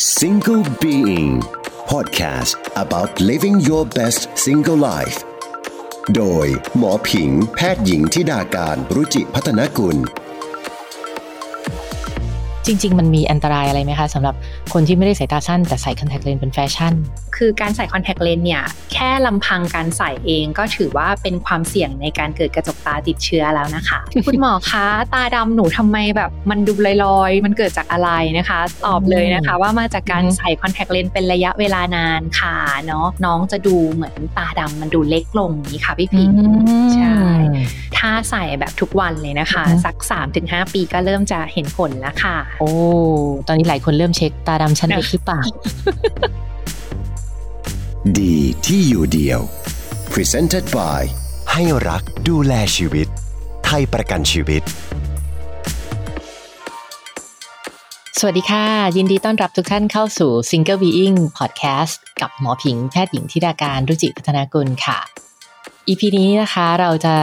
Single Being Podcast about living your best single life โดยหมอผิงแพทย์หญิงธิดากานต์ รุจิพัฒนกุล จริง ๆ มันมีอันตรายอะไรไหมคะสำหรับคนที่ไม่ได้สายตาสั้นแต่ใส่คอนแทคเลนส์เป็นแฟชั่น คือการใส่คอนแทคเลนส์เนี่ยแค่ลำพังการใส่เองก็ถือว่าเป็นความเสี่ยงในการเกิดกระจกตาติดเชื้อแล้วนะคะ คุณหมอคะตาดำหนูทำไมแบบมันดูลอยๆ มันเกิดจากอะไรนะคะ ตอบเลยนะคะ ว่ามาจากการใส่คอนแทคเลนส์เป็นระยะเวลานานค่ะเนาะน้องจะดูเหมือนตาดำมันดูเล็กลงนี้ค่ะพี่พิงใช่ถ้าใส่แบบทุกวันเลยนะคะ สัก 3-5 ปีก็เริ่มจะเห็นผลแล้วค่ะโอ้ ตอนนี้หลายคนเริ่มเช็คตาดำชั้นเล็กหรือเปล่า ดีที่อยู่เดียว Presented by ให้รักดูแลชีวิต ไทยประกันชีวิต สวัสดีค่ะ ยินดีต้อนรับทุกท่านเข้าสู่ Single Being Podcast กับหมอผิงแพทย์หญิงทิดาการรุจิพัฒนากุลค่ะ EP นี้นะคะเราจะ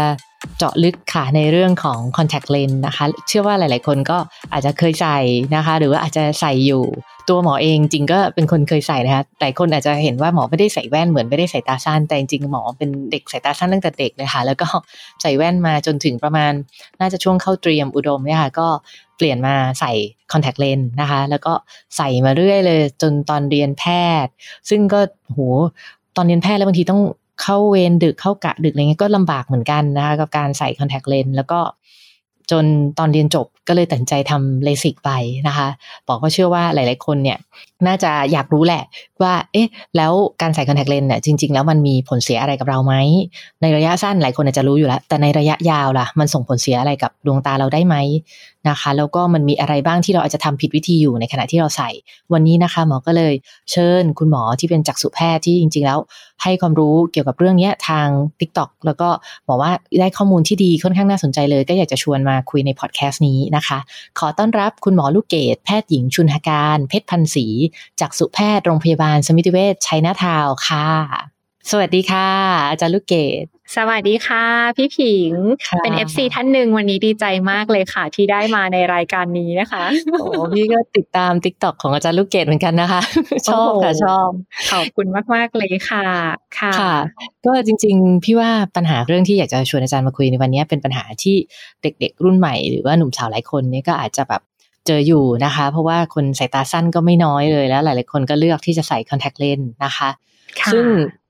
เจาะลึกค่ะในเรื่องของ contact lens นะคะ เชื่อว่าหลาย ๆ คนก็อาจจะเคยใส่นะคะ หรือว่าอาจจะใส่อยู่ตัวหมอเองจริงก็เป็นคนเคยใส่นะคะหลายคนอาจจะเห็นว่าหมอไม่ได้ใส่แว่นเหมือนไม่ได้ใส่ตาสั้น แต่จริงหมอเป็นเด็กใส่ตาสั้นตั้งแต่เด็กเลยค่ะ แล้วก็ใส่แว่นมาจนถึงประมาณ น่าจะช่วงเข้าเตรียมอุดมเนี่ยค่ะ ก็เปลี่ยนมาใส่ contact lens นะคะ แล้วก็ใส่มาเรื่อยเลยจนตอนเรียนแพทย์ ซึ่งก็โหตอนเรียนแพทย์แล้วบางทีต้อง เข้าเวรดึกเข้ากะดึกอะไรเงี้ยก็ลำบากเหมือนกันนะคะกับการใส่คอนแทคเลนส์แล้วก็จนตอนเรียนจบก็เลยตัดใจทำเลสิกไปนะคะบอกก็เชื่อว่าหลาย ๆ คนเนี่ยน่าจะอยากรู้แหละว่า เอ๊ะ แล้วการใส่คอนแทคเลนส์เนี่ยจริง ๆ แล้วมันมีผลเสียอะไรกับเราไหม ในระยะสั้นหลายคนอาจจะรู้อยู่แล้ว แต่ในระยะยาวล่ะ มันส่งผลเสียอะไรกับดวงตาเราได้ไหมนะคะ แล้วก็มันมีอะไรบ้างที่เราอาจจะทำผิดวิธีอยู่ในขณะที่เราใส่ วันนี้นะคะหมอก็เลยเชิญคุณหมอที่เป็นจักษุแพทย์ที่จริง ๆ แล้ว ให้ความรู้เกี่ยวกับเรื่องนี้ทาง t ิ k t o k แล้วก็บอกว่าได้ข้อมูลที่ดีค่อนข้างน่าสนใจเลย ก็อยากจะชวนมาคุยในพอดแคสต์นี้นะคะ ขอต้อนรับคุณหมอลูกเกดแพทย์หญิงชุนหการ เพชรพันศรีจักษุแพทย์โรงพยาบาลสมิติเวชชัยนาทาวค่ะ สวัสดีค่ะ อาจารย์ลูกเกดสวัสดีค่ะ พี่ผิง เป็น FC ท่านหนึ่งวันนี้ดีใจมากเลยค่ะ ที่ได้มาในรายการนี้นะคะโอ้พี่ก็ติดตาม t ิ k t o k ของอาจารย์ลูกเกดเหมือนกันนะคะ ชอบค่ะชอบขอบคุณมากๆเลยค่ะ ค่ะ ก็จริง ๆ พี่ว่าปัญหาเรื่องที่อยากจะชวนอาจารย์มาคุยในวันนี้เป็นปัญหาที่เด็ก ๆ รุ่นใหม่หรือว่าหนุ่มสาวหลายคนนี่ก็อาจจะแบบ เจออยู่นะคะ เพราะว่าคนสายตาสั้นก็ไม่น้อยเลยแล้ว หลาย ๆ คนก็เลือกที่จะใส่คอนแทคเลนส์นะคะซึ่ง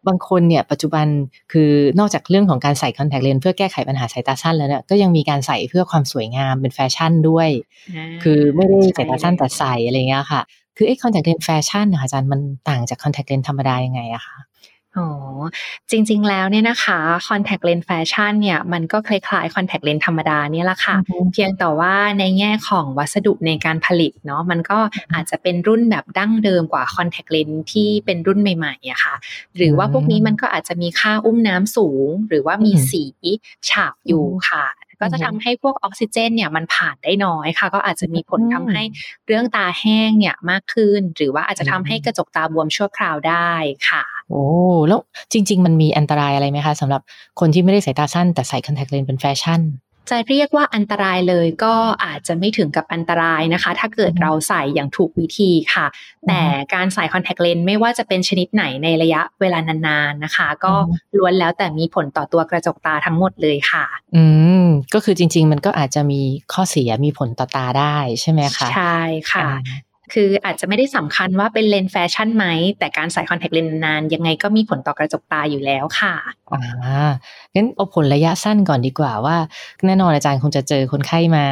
บางคนเนี่ยปัจจุบันคือนอกจากเรื่องของการใส่คอนแทคเลนส์เพื่อแก้ไขปัญหาสายตาสั้นแล้วเนี่ยก็ยังมีการใส่เพื่อความสวยงามเป็นแฟชั่นด้วย คือไม่ได้สายตาสั้นแต่ใส่อะไรเงี้ยค่ะ คือไอ้คอนแทคเลนส์แฟชั่นอาจารย์มันต่างจากคอนแทคเลนส์ธรรมดายังไงอะคะ อ๋อจริงๆแล้วเนี่ยนะคะคอนแทคเลนส์แฟชั่นเนี่ยมันก็คล้ายๆคอนแทคเลนส์ธรรมดาเนี่ยแหละค่ะ เพียงแต่ว่าในแง่ของวัสดุในการผลิตเนาะมันก็อาจจะเป็นรุ่นแบบดั้งเดิมกว่าคอนแทคเลนส์ที่เป็นรุ่นใหม่ๆอะค่ะ หรือว่าพวกนี้มันก็อาจจะมีค่าอุ้มน้ำสูง หรือว่ามีสีฉาบอยู่ค่ะก็จะทำให้พวกออกซิเจนเนี่ยมันผ่านได้น้อยค่ะ ก็อาจจะมีผลทำให้เรื่องตาแห้งเนี่ยมากขึ้น หรือว่าอาจจะทำให้กระจกตาบวมชั่วคราวได้ค่ะ โอ้แล้วจริง ๆ มันมีอันตรายอะไรไหมคะสำหรับคนที่ไม่ได้สายตาสั้นแต่ใส่คอนแทคเลนส์เป็นแฟชั่นจะเรียกว่าอันตรายเลยก็อาจจะไม่ถึงกับอันตรายนะคะ ถ้าเกิดเราใส่อย่างถูกวิธีค่ะ แต่การใส่คอนแทคเลนส์ไม่ว่าจะเป็นชนิดไหนในระยะเวลานานๆนะคะ ก็ล้วนแล้วแต่มีผลต่อตัวกระจกตาทั้งหมดเลยค่ะ อืมก็คือจริง ๆ มันก็อาจจะมีข้อเสียมีผลต่อตาได้ใช่ไหมคะใช่ค่ะ คืออาจจะไม่ได้สำคัญว่าเป็นเลนส์แฟชั่นไหม แต่การใส่คอนแทคเลนส์นาน ยังไงก็มีผลต่อกระจกตาอยู่แล้วค่ะ อ่า งั้นเอาผลระยะสั้นก่อนดีกว่าว่า แน่นอนอาจารย์คงจะเจอคนไข้มา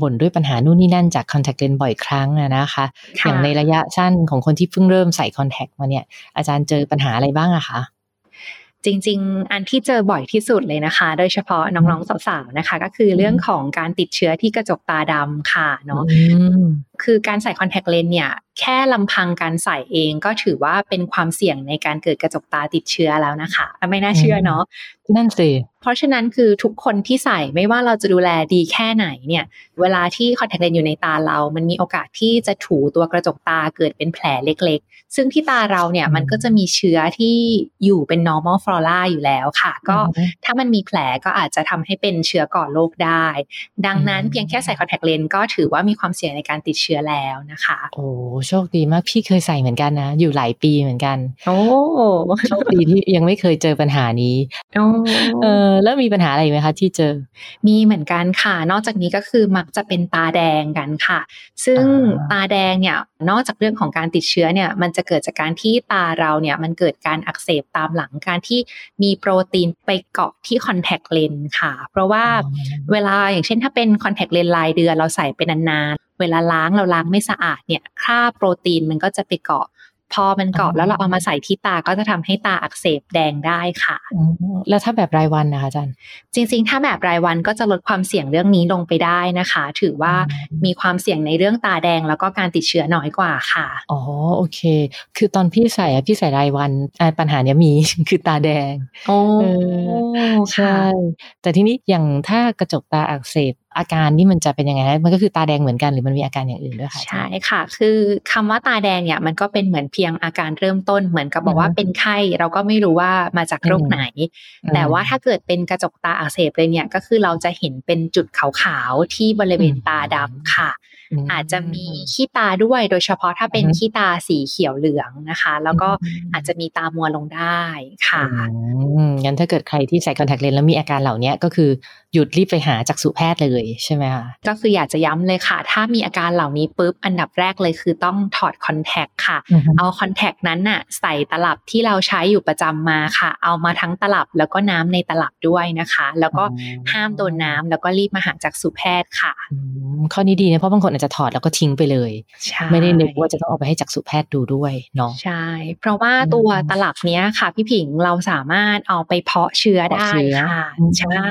บ่นด้วยปัญหานู่นนี่นั่นจากคอนแทคเลนส์บ่อยครั้งนะคะ อย่างในระยะสั้นของคนที่เพิ่งเริ่มใส่คอนแทคมาเนี่ย อาจารย์เจอปัญหาอะไรบ้างอะคะจริง ๆ อันที่เจอบ่อยที่สุดเลยนะคะ โดยเฉพาะน้องๆสาวๆนะคะ ก็คือเรื่องของการติดเชื้อที่กระจกตาดำค่ะเนาะ คือการใส่คอนแทคเลนส์เนี่ยแค่ลำพังการใส่เองก็ถือว่าเป็นความเสี่ยงในการเกิดกระจกตาติดเชื้อแล้วนะคะ ไม่น่าเชื่อเนาะนั่นสิเพราะฉะนั้นคือทุกคนที่ใส่ไม่ว่าเราจะดูแลดีแค่ไหนเนี่ย เวลาที่คอนแทคเลนส์อยู่ในตาเรา มันมีโอกาสที่จะถูตัวกระจกตาเกิดเป็นแผลเล็กๆ ซึ่งที่ตาเราเนี่ยมันก็จะมีเชื้อที่อยู่เป็น normal flora อยู่แล้วค่ะ ก็ถ้ามันมีแผลก็อาจจะทำให้เป็นเชื้อก่อโรคได้ ดังนั้นเพียงแค่ใส่คอนแทคเลนส์ก็ถือว่ามีความเสี่ยงในการติดเชื้อชื้อแล้วนะคะ โอ้โชคดีมากพี่เคยใส่เหมือนกันนะ อยู่หลายปีเหมือนกัน โอ้โชคดีที่ยังไม่เคยเจอปัญหานี้โอ้เออแล้วมีปัญหาอะไรอีกไหมคะที่เจอ มีเหมือนกันค่ะ นอกจากนี้ก็คือมักจะเป็นตาแดงกันค่ะ ซึ่งอ่าตาแดงเนี่ยนอกจากเรื่องของการติดเชื้อเนี่ยมันจะเกิดจากการที่ตาเราเนี่ยมันเกิดการอักเสบตามหลังการที่มีโปรตีนไปเกาะที่คอนแทคเลนส์ค่ะ เพราะว่าเวลาอย่างเช่นถ้าเป็นคอนแทคเลนส์รายเดือนเราใส่เป็นนานๆ เวลาล้างเราล้างไม่สะอาดเนี่ยค่าโปรตีนมันก็จะไปเกาะ พอมันเกาะอ๋อแล้วเราเอามาใส่ที่ตาก็จะทำให้ตาอักเสบแดงได้ค่ะอืมแล้วถ้าแบบรายวันนะคะอาจารย์จริง ๆ ถ้าแบบรายวันก็จะลดความเสี่ยงเรื่องนี้ลงไปได้นะคะ ถือว่าอืมมีความเสี่ยงในเรื่องตาแดงแล้วก็การติดเชื้อน้อยกว่าค่ะอ๋อโอเค คือตอนพี่ใส่อะพี่ใส่รายวันอ่าปัญหาเนี้ยมีคือตาแดงโอ้เออใช่แต่ทีนี้อย่างถ้ากระจกตาอักเสบ อาการนี่มันจะเป็นยังไงนะมันก็คือตาแดงเหมือนกันหรือมันมีอาการอย่างอื่นด้วยคะอาจารย์ใช่ค่ะ คือคำว่าตาแดงเนี่ยมันก็เป็นเหมือนเพียงอาการเริ่มต้นเหมือนกับบอกว่าอือฮึเป็นไข้เราก็ไม่รู้ว่ามาจากโรคอืมไหน แต่ว่าถ้าเกิดเป็นกระจกตาอักเสบเลยเนี่ยก็คือเราจะเห็นเป็นจุดขาวๆที่บริเวณตาดำค่ะม อาจจะมีขี้ตาด้วย โดยเฉพาะถ้าเป็นอือฮึขี้ตาสีเขียวเหลืองนะคะ แล้วก็อืมอาจจะมีตามัวลงได้ค่ะอืมงั้นถ้าเกิดใครที่ใส่คอนแทคเลนส์แล้วมีอาการเหล่านี้ก็คือหยุดรีบไปหาจักษุแพทย์เลยใช่ไหมคะก็คืออยากจะย้ำเลยค่ะ ถ้ามีอาการเหล่านี้ปุ๊บอันดับแรกเลยคือต้องถอดคอนแทคค่ะอือฮึเอาคอนแทคนั้นน่ะใส่ตลับที่เราใช้อยู่ประจำมาค่ะ เอามาทั้งตลับแล้วก็น้ำในตลับด้วยนะคะ แล้วก็ห้ามโดนน้ำแล้วก็รีบมาหาจักษุแพทย์ค่ะอืมข้อนี้ดีนะเพราะบางคนอาจจะถอดแล้วก็ทิ้งไปเลยใช่ไม่ได้นึกว่าจะต้องเอาไปให้จักษุแพทย์ดูด้วยเนาะใช่ เพราะว่าอืมตัวตลับเนี้ยค่ะ พี่ผิงเราสามารถเอาไปเพาะเชื้อได้เพาะเชื้อค่ะอืมใช่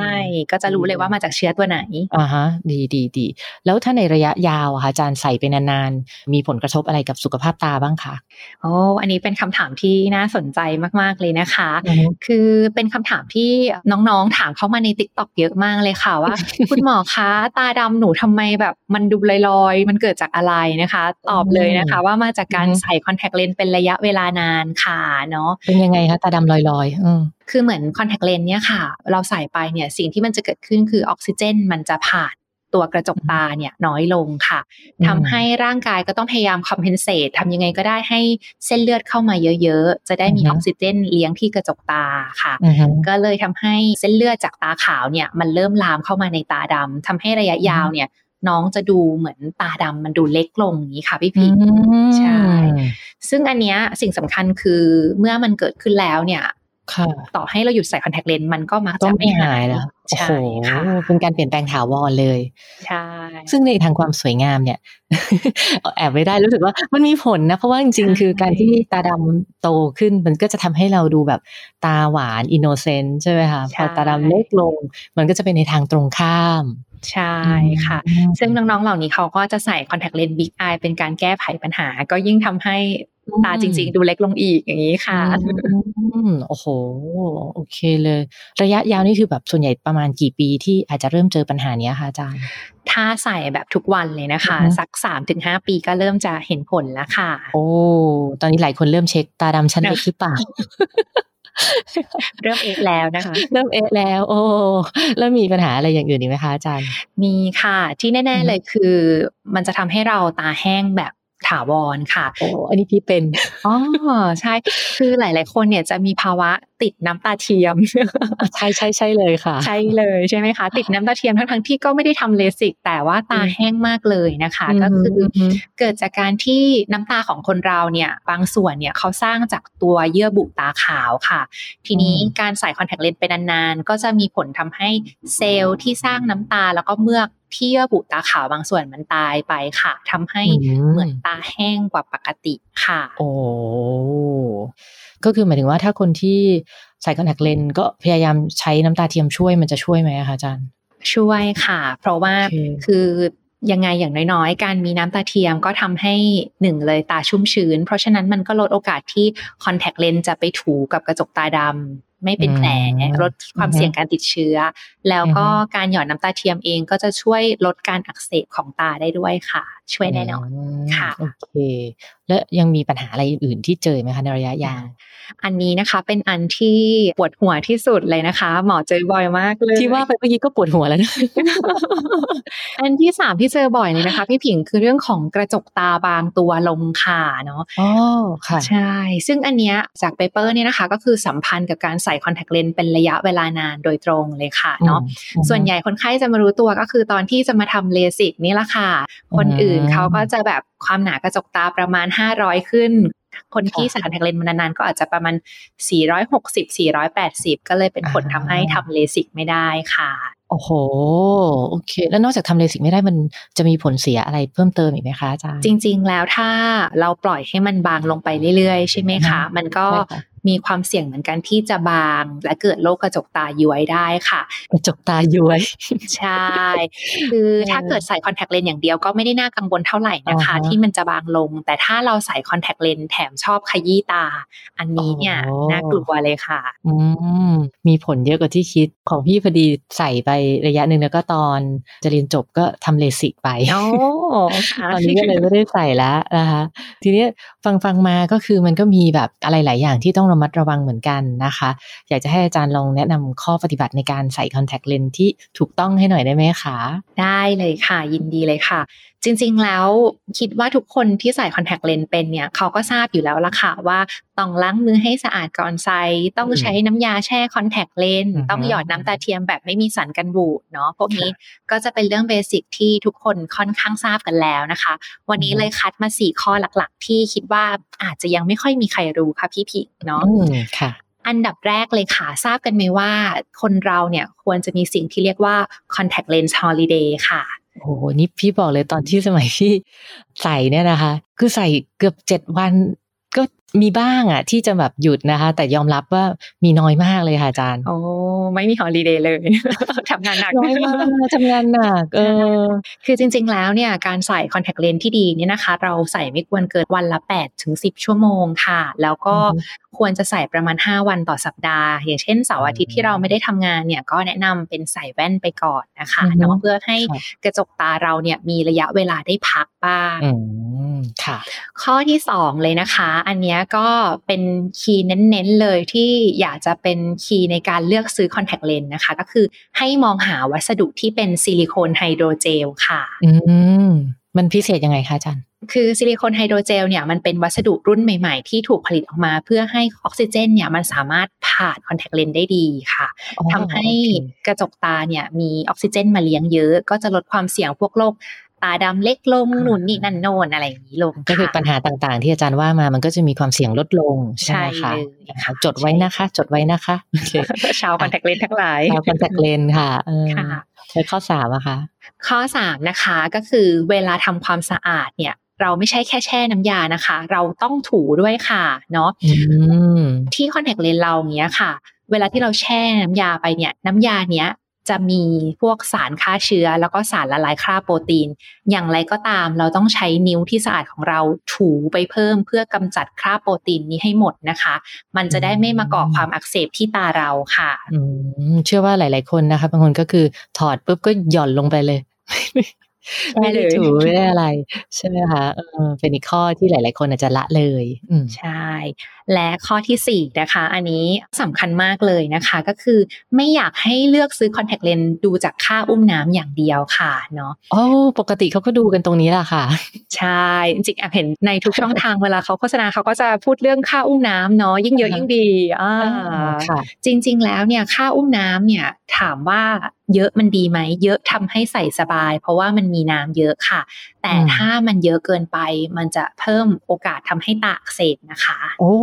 ก็จะรู้เลยว่ามาจากเชื้อตัวไหนอ่าฮะ ดีดีดีแล้วถ้าในระยะยาวอะคะอาจารย์ใส่ไปนานๆมีผลกระทบอะไรกับสุขภาพตาบ้างคะโอ้อันนี้เป็นคำถามที่น่าสนใจมากๆเลยนะคะอือฮึคือเป็นคำถามที่น้องๆถามเข้ามาในติ๊กต็อกเยอะมากเลยค่ะว่า คุณหมอคะตาดำหนูทำไมแบบมันดูลอยๆมันเกิดจากอะไรนะคะ ตอบเลยนะคะ ว่ามาจากการอือฮึใส่คอนแทคเลนส์เป็นระยะเวลานานค่ะเนาะเป็นยังไงคะตาดำลอยๆอืมคือเหมือนคอนแทคเลนส์เนี่ยค่ะ เราใส่ไปเนี่ยสิ่งที่มันจะเกิดขึ้นคือออกซิเจน มันจะผ่านตัวกระจกตาเนี่ยน้อยลงค่ะอืมทำให้ร่างกายก็ต้องพยายาม compensate ทำยังไงก็ได้ให้เส้นเลือดเข้ามาเยอะๆ จะได้มีอืออฮึอกซิเจนเลี้ยงที่กระจกตาค่ะอือฮึก็เลยทำให้เส้นเลือดจากตาขาวเนี่ยมันเริ่มลามเข้ามาในตาดำทำให้ระยะยาวเนี่ย น้องจะดูเหมือนตาดำมันดูเล็กลงอย่างนี้ค่ะพี่พิงใช่ ซึ่งอันเนี้ยสิ่งสำคัญคือเมื่อมันเกิดขึ้นแล้วเนี่ยค่ะ ต่อให้เราหยุดใส่คอนแทคเลนส์มันก็มักต้จะองไม่ไม่หาหายยแล้วโอ้ใช่โหค่ะเป็นการเปลี่ยนแปลงถาวรเลย ใช่ ซึ่งในทางความสวยงามเนี่ยแอบไม่ได้รู้สึกว่ามันมีผลนะ เพราะว่าจริงๆ คือการที่ตาดำโตขึ้นมันก็จะทำให้เราดูแบบตาหวาน innocent ใช่ไหมคะพอตาดำเล็กลง มันก็จะเป็นในทางตรงข้ามใช่ค่ะอืมซึ่งน้องๆ เหล่านี้เขาก็จะใส่คอนแทคเลนส์ big eye เป็นการแก้ไขปัญหา ก็ยิ่งทำให้ ตาจริง ๆ ดูเล็กลงอีกอย่างนี้ค่ะอืมโอ้โห โอเคเลย ระยะยาวนี่คือแบบส่วนใหญ่ประมาณกี่ปีที่อาจจะเริ่มเจอปัญหาเนี้ยคะอาจารย์ ถ้าใส่แบบทุกวันเลยนะคะอือฮึสักสามถึงห้าปีก็เริ่มจะเห็นผลแล้วค่ะ โอ้ ตอนนี้หลายคนเริ่มเช็คตาดำชั้นเล็กหรือเปล่าเริ่มเอะแล้วนะคะ เริ่มเอะแล้ว โอ้แล้วมีปัญหาอะไรอย่างอื่นอีกไหมคะอาจารย์ มีค่ะ ที่อืแน่อฮึๆเลยคือ มันจะทำให้เราตาแห้งแบบ ถาวรค่ะโอ้อันนี้พี่เป็นอ๋อใช่ คือหลาย ๆ คนเนี่ยจะมีภาวะติดน้ำตาเทียม ใช่ใช่ใช่เลยค่ะ ใช่เลยใช่ไหมคะ ติดน้ำตาเทียมทั้งทั้งๆที่ก็ไม่ได้ทำเลสิก แต่ว่าตาแห้งมากเลยนะคะ ก็คืออมเกิดจากการที่น้ำตาของคนเราเนี่ยบางส่วนเนี่ยเขาสร้างจากตัวเยื่อบุตาขาวค่ะ ทีนี้อืมการใส่คอนแทคเลนส์ไปนาน ๆ ก็จะมีผลทำให้เซลล์ที่สร้างน้ำตาแล้วก็เมือก ที่เยื่อบุตาขาวบางส่วนมันตายไปค่ะทำให้เหมือนตาแห้งกว่าปกติค่ะ โอ้ก็คือหมายถึงว่าถ้าคนที่ใส่คอนแทคเลนส์ก็พยายามใช้น้ำตาเทียมช่วยมันจะช่วยไหมอะคะอาจารย์ ช่วยค่ะ เพราะว่าโอเคคือยังไงอย่างน้อยๆ การมีน้ำตาเทียมก็ทำให้หนึ่งเลยตาชุ่มชื้น เพราะฉะนั้นมันก็ลดโอกาสที่คอนแทคเลนส์จะไปถูกับกระจกตาด ไม่เป็นแผลลดความเสี่ยงการติดเชื้อ แล้วก็การหยอดน้ำตาเทียมเองก็จะช่วยลดการอักเสบของตาได้ด้วยค่ะ ช่วยแน่นอนค่ะโอเค และยังมีปัญหาอะไรอื่นที่เจอไหมคะในระยะยาวอันนี้นะคะเป็นอันที่ปวดหัวที่สุดเลยนะคะ หมอเจอบ่อยมากเลยที่ว่าไปเมื่อกี้ก็ปวดหัวแล้วนะอันที่สามที่เจอบ่อยเลยนะคะ พี่ผิงคือเรื่องของกระจกตาบางตัวลงค่ะเนาะอ๋อค่ะใช่ ซึ่งอันเนี้ยจาก paper เนี่ยนะคะ ก็คือสัมพันธ์กับการใส่คอนแทคเลนส์เป็นระยะเวลานานโดยตรงเลยค่ะเนาะส่วนใหญ่คนไข้จะมารู้ตัวก็คือตอนที่จะมาทำเลสิกนี่แหละค่ะ คนอื่นเขาก็จะแบบความหนากระจกตาประมาณ 500 ขึ้น คนที่ใส่คอนแทคเลนส์มานานๆ ก็อาจจะประมาณ 460 480 ก็เลยเป็นผลทำให้ทำเลสิกไม่ได้ค่ะ โอ้โห โอเค แล้วนอกจากทำเลสิกไม่ได้มันจะมีผลเสียอะไรเพิ่มเติมอีกไหมคะอาจารย์ จริง ๆ แล้วถ้าเราปล่อยให้มันบางลงไปเรื่อยๆ ใช่ไหมคะ มันก็มีความเสี่ยงเหมือนกันที่จะบาง และเกิดโรคกระจกตาย้วยได้ค่ะ กระจกตาย้วย ใช่ คือถ้าเกิดใส่คอนแทคเลนส์อย่างเดียวก็ไม่ได้น่ากังวลเท่าไหร่นะคะ ที่มันจะบางลง แต่ถ้าเราใส่คอนแทคเลนส์แถมชอบขยี้ตา อันนี้เนี่ยน่ากลัวเลยค่ะ อืมมีผลเยอะกว่าที่คิดของพี่พอดีใส่ไประยะหนึ่งแล้วก็ตอนจะเรียนจบก็ทำเลสิกไปตอนนี้ก็เลยไม่ได้ใส่แล้วนะคะ ทีนี้ฟังฟังมาก็คือมันก็มีแบบอะไรหลายอย่างที่ต้องระมัดระวังเหมือนกันนะคะ อยากจะให้อาจารย์ลองแนะนำข้อปฏิบัติในการใส่คอนแทคเลนส์ที่ถูกต้องให้หน่อยได้ไหมคะ ได้เลยค่ะ ยินดีเลยค่ะจริงๆแล้วคิดว่าทุกคนที่ใส่คอนแทคเลนส์เป็นเนี่ยเขาก็ทราบอยู่แล้วละค่ะว่าต้องล้างมือให้สะอาดก่อนใส่ต้องใช้น้ำยาแช่คอนแทคเลนส์ต้องหยอดน้ำตาเทียมแบบไม่มีสารกันบูดเนาะพวกนี้ก็จะเป็นเรื่อง basic ที่ทุกคนค่อนข้างทราบกันแล้วนะคะ วันนี้เลยคัดมาสี่ข้อหลักๆ ที่คิดว่าอาจจะยังไม่ค่อยมีใครรู้ค่ะพี่พิเนาะค่ะอันดับแรกเลยค่ะ ทราบกันไหมว่าคนเราเนี่ยควรจะมีสิ่งที่เรียกว่า contact lens holiday ค่ะ โอ้โหนี่พี่บอกเลยตอนที่สมัยพี่ใส่เนี่ยนะคะ คือใส่เกือบเจ็ดวันก็ มีบ้างอะ ที่จะแบบหยุดนะคะ แต่ยอมรับว่ามีน้อยมากเลยค่ะอาจารย์ โอ้ไม่มีฮอลิเดย์เลยทำงานหนักน้อยมากทำงานหนักเออคือจริง ๆ แล้วเนี่ยการใส่คอนแทคเลนส์ที่ดีเนี่ยนะคะ เราใส่ไม่ควรเกินวันละ8ถึง10 ชั่วโมงค่ะ แล้วก็ควรจะใส่ประมาณ 5 วันต่อสัปดาห์ อย่างเช่นเสาร์อาทิตย์ที่เราไม่ได้ทำงานเนี่ยก็แนะนำเป็นใส่แว่นไปก่อนนะคะเนาะเพื่อให้กระจกตาเราเนี่ยมีระยะเวลาได้พักบ้างค่ะ ข้อที่สองเลยนะคะ อันนี้ก็เป็น key เน้นๆเลยที่อยากจะเป็น key ในการเลือกซื้อคอนแทคเลนส์นะคะ ก็คือให้มองหาวัสดุที่เป็น silicone hydrogel ค่ะ อืมมันพิเศษยังไงคะอาจารย์คือ silicone hydrogel เนี่ยมันเป็นวัสดุรุ่นใหม่ๆ ที่ถูกผลิตออกมา เพื่อให้ออกซิเจนเนี่ยมันสามารถผ่านคอนแทคเลนส์ได้ดีค่ะทำให้กระจกตาเนี่ยมีออกซิเจนมาเลี้ยงเยอะ ก็จะลดความเสี่ยงพวกโรค ตาดำเล็กลงนู่นนี่นั่นโน่นอะไรอย่างนี้ลงก็คือปัญหาต่างๆ ที่อาจารย์ว่ามามันก็จะมีความเสี่ยงลดลงใช่ไหมคะจดไว้นะคะ จดไว้นะคะชาวคอนแทคเลนทั้งหลายชาวคอนแทคเลนค่ะใช้ข้อสามอะคะข้อสามนะคะก็คือเวลาทำความสะอาดเนี่ยเราไม่ใช่แค่แช่น้ำยานะคะ เราต้องถูด้วยค่ะ เนาะที่คอนแทคเลนเราเนี้ยค่ะ เวลาที่เราแช่น้ำยาไปเนี่ย น้ำยาเนี้ย จะมีพวกสารฆ่าเชื้อ แล้วก็สารละลายคราบโปรตีน อย่างไรก็ตามเราต้องใช้นิ้วที่สะอาดของเราถูไปเพิ่มเพื่อกำจัดคราบโปรตีนนี้ให้หมดนะคะ มันจะได้ไม่มาก่อความอักเสบที่ตาเราค่ะเชื่อว่าหลาย ๆ คนนะคะบางคนก็คือถอดปุ๊บก็หย่อนลงไปเลยไม่ได้ถูไม่ได้อะไร ใช่ไหมคะเออเป็นอีกข้อที่หลาย ๆ คนอาจจะละเลยอืใช่ และข้อที่สี่นะคะ อันนี้สำคัญมากเลยนะคะ ก็คือไม่อยากให้เลือกซื้อคอนแทคเลนส์ดูจากค่าอุ้มน้ำอย่างเดียวค่ะเนาะโอ้ปกติเขาก็ดูกันตรงนี้แหละค่ะ ใช่ จริงๆแอบเห็นในทุกช่องทางเวลาเขาโฆษณาเขาก็จะพูดเรื่องค่าอุ้มน้ำเนาะยิ่งเยอะยิ่งดีอ่าจริง ๆ แล้วเนี่ยค่าอุ้มน้ำเนี่ยถามว่าเยอะมันดีไหมเยอะทำให้ใส่สบาย เพราะว่ามันมีน้ำเยอะค่ะ แต่ถ้ามันเยอะเกินไปมันจะเพิ่มโอกาสทำให้ตาอักเสบนะคะ โอ้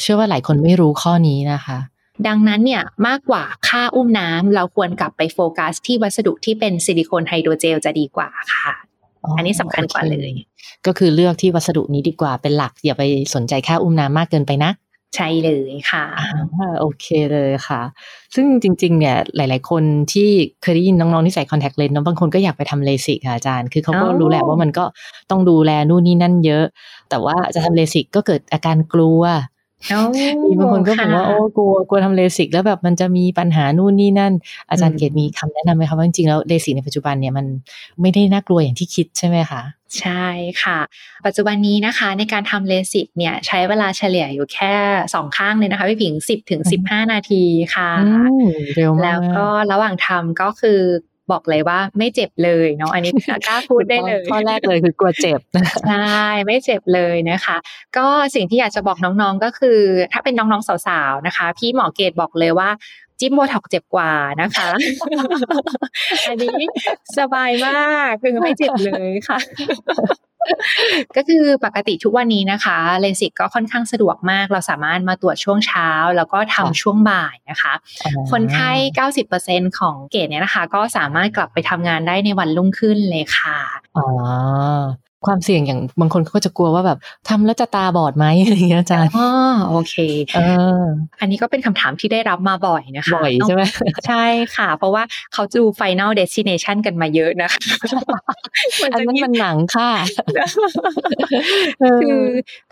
เชื่อว่าหลายคนไม่รู้ข้อนี้นะคะ ดังนั้นเนี่ยมากกว่าค่าอุ้มน้ำเราควรกลับไปโฟกัสที่วัสดุที่เป็น silicone hydrogel จะดีกว่าค่ะอันนี้สำคัญกว่าเลย ก็คือเลือกที่วัสดุนี้ดีกว่าเป็นหลักอย่าไปสนใจค่าอุ้มน้ำมากเกินไปนะ ใช่เลยค่ะโอเคเลยค่ะ ซึ่งจริง ๆ เนี่ยหลาย ๆ คนที่เคยได้ยินน้อง ๆ ที่ใส่คอนแทคเลนส์น้องบางคนก็อยากไปทำเลสิกค่ะอาจารย์ คือเขาก็รู้แหละว่ามันก็ต้องดูแลนู่นนี่นั่นเยอะ แต่ว่าจะทำเลสิกก็เกิดอาการกลัว มีบางคนก็บอกว่าโอ้กลัวกลัวทำเลสิกแล้วแบบมันจะมีปัญหานู่นนี่นั่น อาจารย์เกตมีคำแนะนำไหมคะว่าจริงๆแล้วเลสิกในปัจจุบันเนี่ยมันไม่ได้น่ากลัวอย่างที่คิดใช่ไหมคะใช่ค่ะ ปัจจุบันนี้นะคะในการทำเลสิกเนี่ยใช้เวลาเฉลี่ยอยู่แค่สองข้างเลยนะคะพี่ผิงสิบถึงสิบห้านาทีค่ะเร็วมากแล้วก็ระหว่างทำก็คือ บอกเลยว่าไม่เจ็บเลยเนาะอันนี้กล้าพูดได้เลยข้อแรกเลยคือกลัวเจ็บใช่ไม่เจ็บเลยนะคะ ก็สิ่งที่อยากจะบอกน้องๆก็คือ ถ้าเป็นน้องๆสาวๆนะคะ พี่หมอเกตบอกเลยว่า จิ้มโบท็อกเจ็บกว่านะคะ อันนี้สบายมากคือไม่เจ็บเลยค่ะก็คือปกติทุกวันนี้นะคะเลสิกก็ค่อนข้างสะดวกมาก เราสามารถมาตรวจช่วงเช้า แล้วก็ทำช่วงบ่ายนะคะ คนไข้ 90%ของเกตเนี่ยนะคะ ก็สามารถกลับไปทำงานได้ในวันรุ่งขึ้นเลยค่ะอ๋อ ความเสี่ยงอย่างบางคนเขาก็จะกลัวว่าแบบทำแล้วจะตาบอดไหมอะไรอย่างเงี้ยอาจารย์อ๋อโอเคเอออันนี้ก็เป็นคำถามที่ได้รับมาบ่อยนะคะบ่อยใช่ไหมใช่ค่ะ เพราะว่าเขาดู Final Destination กันมาเยอะนะคะอันนั้นมันหนังค่ะ คือ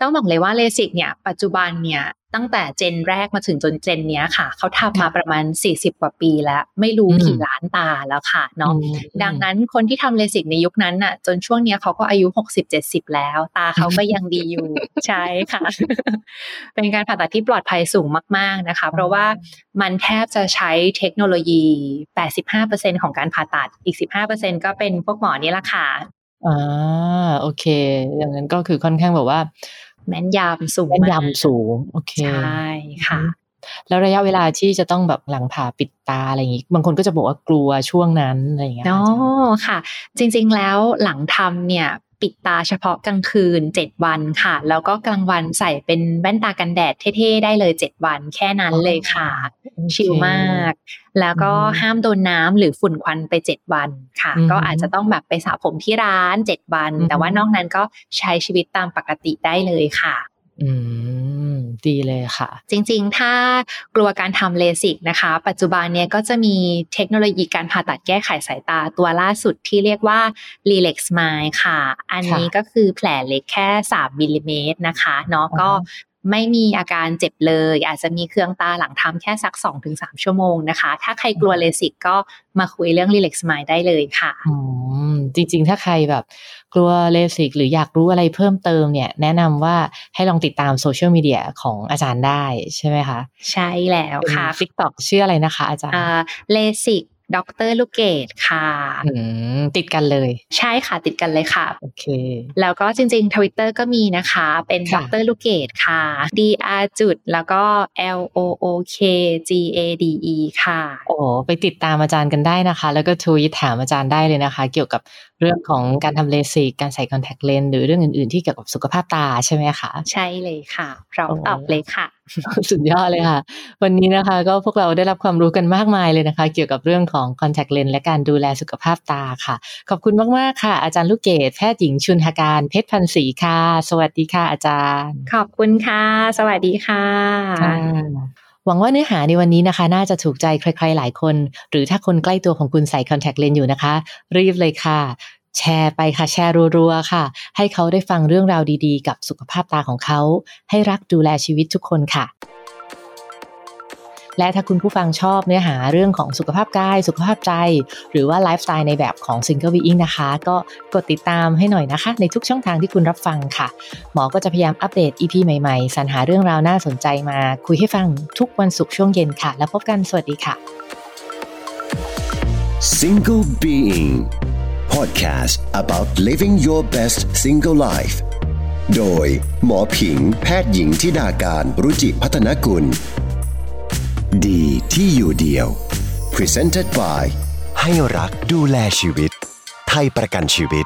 ต้องบอกเลยว่าเลสิกเนี่ย ปัจจุบันเนี่ย ตั้งแต่เจนแรกมาถึงจนเจนเนี้ยค่ะ เขาทำมาประมาณ 40 กว่าปีแล้ว ไม่รู้กี่ล้านตาแล้วค่ะเนาะดังนั้นคนที่ทำเลสิกในยุคนั้นน่ะ จนช่วงเนี้ยเขาก็อายุ 60-70 แล้ว ตาเขาก็ยังดีอยู่ ใช่ค่ะ เป็นการผ่าตัดที่ปลอดภัยสูงมาก ๆนะคะ เพราะว่ามันแทบจะใช้เทคโนโลยี 85%ของการผ่าตัดอีก 15%ก็เป็นพวกหมอนี่ละค่ะอ่าโอเคอย่างนั้นก็คือค่อนข้างแบบว่า แม่นยำสูงแม่นยำสูง โอเคใช่ค่ะ แล้วระยะเวลาที่จะต้องแบบหลังผ่าปิดตาอะไรอย่างนี้บางคนก็จะบอกว่ากลัวช่วงนั้นอะไรอย่างเงี้ยอ๋อค่ะ จริง ๆ แล้วหลังทำเนี่ย ปิดตาเฉพาะกลางคืน 7 วันค่ะ แล้วก็กลางวันใส่เป็นแว่นตากันแดดเท่ๆได้เลย 7 วัน แค่นั้นเลยค่ะ ชิลมาก แล้วก็ห้ามโดนน้ำหรือฝุ่นควันไป 7 วันค่ะ ก็อาจจะต้องแบบไปสระผมที่ร้าน 7 วัน แต่ว่านอกนั้นก็ใช้ชีวิตตามปกติได้เลยค่ะ อืม ดีเลยค่ะ จริงๆ ถ้ากลัวการทำเลสิกนะคะ ปัจจุบันเนี้ยก็จะมีเทคโนโลยีการผ่าตัดแก้ไขสายตาตัวล่าสุดที่เรียกว่า Relax Smile ค่ะ อันนี้ก็คือแผลเล็กแค่ 3มิลลิเมตรนะคะเนาะก็ ไม่มีอาการเจ็บเลย อาจจะมีเครื่องตาหลังทำแค่สัก 2-3 ชั่วโมงนะคะ ถ้าใครกลัวเลสิกก็มาคุยเรื่อง Relax Smile ได้เลยค่ะจริง ๆ ถ้าใครแบบกลัวเลสิกหรืออยากรู้อะไรเพิ่มเติมเนี่ย แนะนำว่าให้ลองติดตามโซเชียลมีเดียของอาจารย์ได้ใช่ไหมคะ ใช่แล้วค่ะ TikTok ชื่ออะไรนะคะอาจารย์เลสิก ดรลูกเกดค่ะติดกันเลย ใช่ค่ะติดกันเลยค่ะโอเคแล้วก็จริงๆทวิตเตอร์ก็มีนะคะ เป็นดรลูกเกดค่ะ d r จุดแล้วก็ l o o k g a d e ค่ะ โอ้ไปติดตามอาจารย์กันได้นะคะ แล้วก็ทวีตถามอาจารย์ได้เลยนะคะ เกี่ยวกับเรื่องของการทำเลสิกการใส่คอนแทคเลนส์หรือเรื่องอื่นๆที่เกี่ยวกับสุขภาพตาใช่ไหมคะ ใช่เลยค่ะเราตอบเลยค่ะ สุดยอดเลยค่ะ วันนี้นะคะก็พวกเราได้รับความรู้กันมากมายเลยนะคะ เกี่ยวกับเรื่องของคอนแทคเลนส์และการดูแลสุขภาพตาค่ะ ขอบคุณมาก ๆ ค่ะ อาจารย์ลูกเกดแพทย์หญิงชุนหาการเพชรพันศรีค่ะ สวัสดีค่ะ อาจารย์ ขอบคุณค่ะ สวัสดีค่ะหวังว่าเนื้อหาในวันนี้นะคะ น่าจะถูกใจใครๆหลายคน หรือถ้าคนใกล้ตัวของคุณใส่คอนแทคเลนส์อยู่นะคะ รีบเลยค่ะ แชร์ไปค่ะแชร์รัวๆค่ะ ให้เขาได้ฟังเรื่องราวดีๆ กับสุขภาพตาของเขา ให้รักดูแลชีวิตทุกคนค่ะ และถ้าคุณผู้ฟังชอบเนื้อหาเรื่องของสุขภาพกาย สุขภาพใจ หรือว่าไลฟ์สไตล์ในแบบของ Single Being นะคะ ก็กดติดตามให้หน่อยนะคะ ในทุกช่องทางที่คุณรับฟังค่ะ หมอก็จะพยายามอัปเดต EP ใหม่ๆ สรรหาเรื่องราวน่าสนใจมา คุยให้ฟังทุกวันศุกร์ช่วงเย็นค่ะ แล้วพบกันสวัสดีค่ะ Single Being Podcast about living your best single life โดย หมอผิง แพทย์หญิงทิดาการรุจิพัฒนกุล ดีที่อยู่เดียว Presented by ให้รักดูแลชีวิต ไทยประกันชีวิต